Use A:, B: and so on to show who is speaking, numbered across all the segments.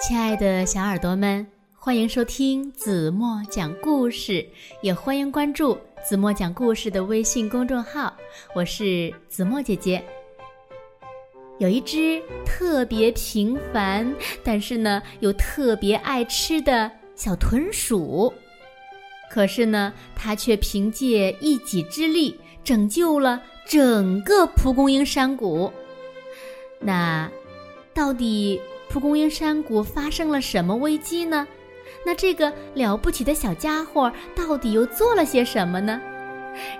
A: 亲爱的小耳朵们，欢迎收听子墨讲故事，也欢迎关注子墨讲故事的微信公众号。我是子墨姐姐。有一只特别平凡，但是呢又特别爱吃的小豚鼠，可是呢，它却凭借一己之力拯救了整个蒲公英山谷。那，到底？蒲公英山谷发生了什么危机呢？那这个了不起的小家伙到底又做了些什么呢？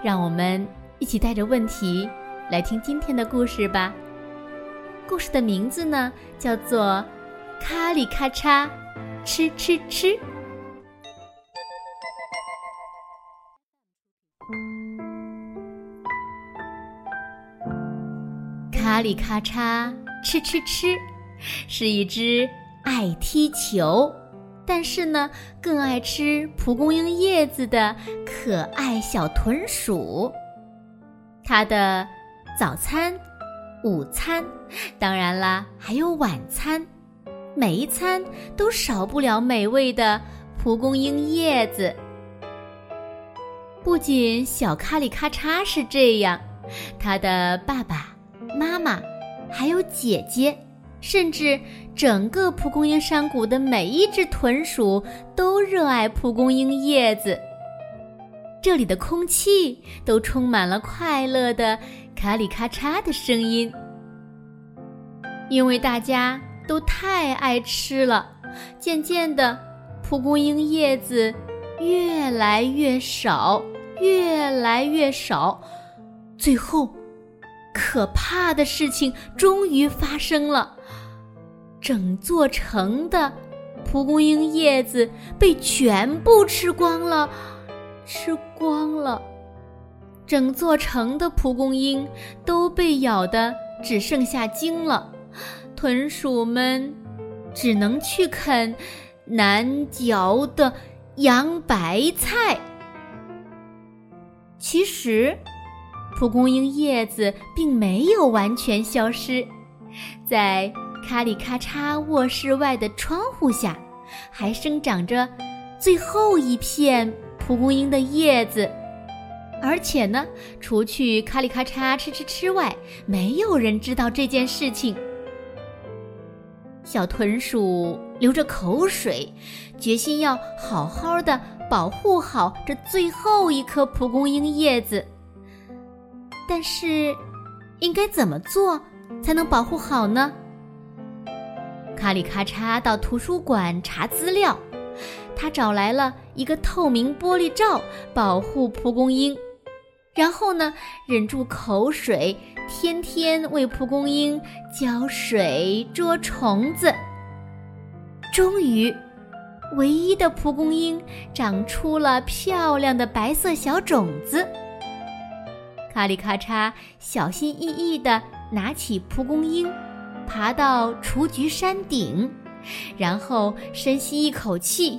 A: 让我们一起带着问题来听今天的故事吧。故事的名字呢叫做《咔里咔嚓，吃吃吃》。咔里咔嚓，吃吃吃。是一只爱踢球，但是呢更爱吃蒲公英叶子的可爱小豚鼠。它的早餐、午餐，当然啦，还有晚餐，每一餐都少不了美味的蒲公英叶子。不仅小咔里咔嚓是这样，他的爸爸妈妈还有姐姐。甚至整个蒲公英山谷的每一只豚鼠都热爱蒲公英叶子。这里的空气都充满了快乐的咔里咔嚓的声音，因为大家都太爱吃了。渐渐的，蒲公英叶子越来越少，越来越少，最后。可怕的事情终于发生了，整座城的蒲公英叶子被全部吃光了，吃光了，整座城的蒲公英都被咬得只剩下茎了，豚鼠们只能去啃难嚼的洋白菜。其实。蒲公英叶子并没有完全消失，在咔里咔嚓卧室外的窗户下，还生长着最后一片蒲公英的叶子。而且呢，除去咔里咔嚓吃吃吃外，没有人知道这件事情。小豚鼠流着口水，决心要好好的保护好这最后一颗蒲公英叶子。但是，应该怎么做才能保护好呢？卡里咔嚓到图书馆查资料，他找来了一个透明玻璃罩保护蒲公英，然后呢，忍住口水，天天为蒲公英浇水、捉虫子。终于，唯一的蒲公英长出了漂亮的白色小种子。咔里咔嚓，小心翼翼地拿起蒲公英，爬到雏菊山顶，然后深吸一口气。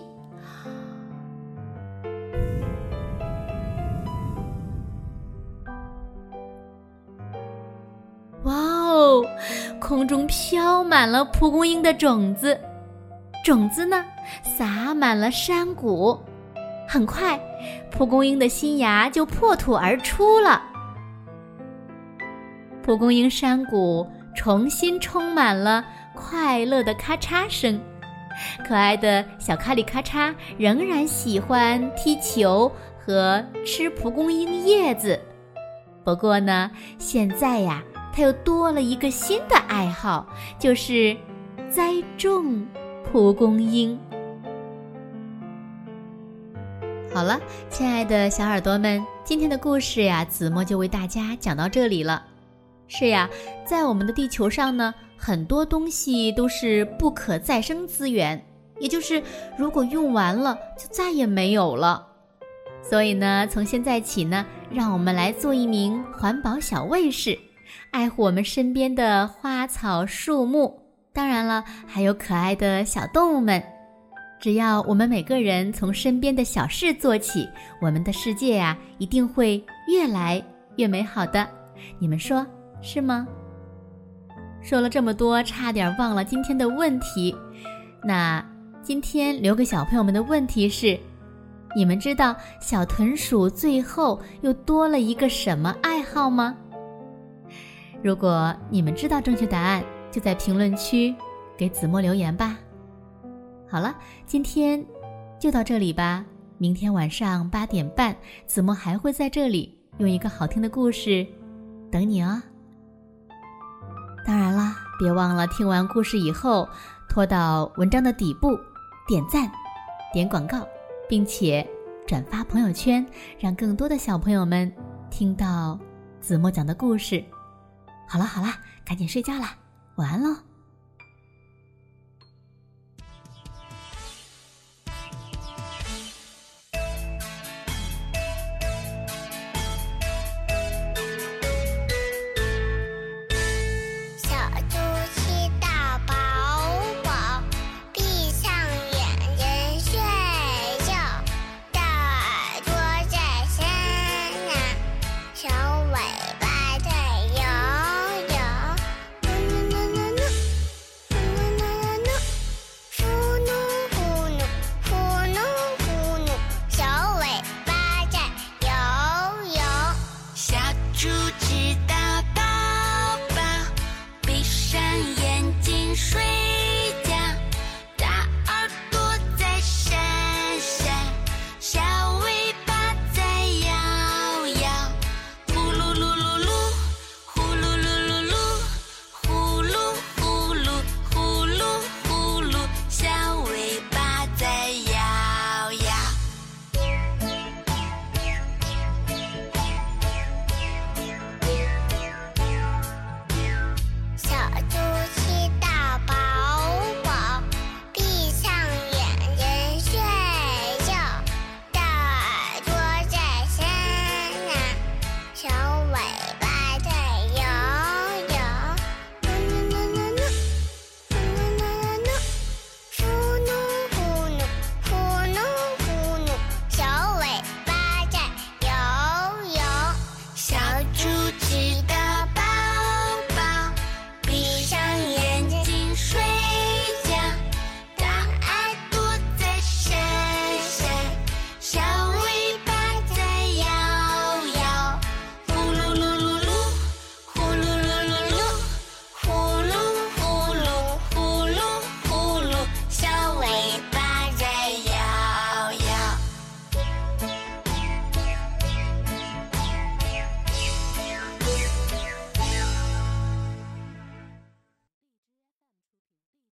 A: 哇哦，空中飘满了蒲公英的种子，种子呢，洒满了山谷。很快，蒲公英的新芽就破土而出了。蒲公英山谷重新充满了快乐的咔嚓声，可爱的小卡里咔嚓仍然喜欢踢球和吃蒲公英叶子。不过呢，现在呀，他又多了一个新的爱好，就是栽种蒲公英。好了，亲爱的小耳朵们，今天的故事呀，子墨就为大家讲到这里了。是呀，在我们的地球上呢，很多东西都是不可再生资源，也就是如果用完了就再也没有了。所以呢，从现在起呢，让我们来做一名环保小卫士，爱护我们身边的花草树木，当然了，还有可爱的小动物们。只要我们每个人从身边的小事做起，我们的世界呀，一定会越来越美好的。你们说？是吗？说了这么多，差点忘了今天的问题。那今天留给小朋友们的问题是：你们知道小豚鼠最后又多了一个什么爱好吗？如果你们知道正确答案，就在评论区给子墨留言吧。好了，今天就到这里吧。明天晚上八点半，子墨还会在这里用一个好听的故事等你哦。当然啦，别忘了听完故事以后，拖到文章的底部点赞、点广告，并且转发朋友圈，让更多的小朋友们听到子墨讲的故事。好了好了，赶紧睡觉啦，晚安喽。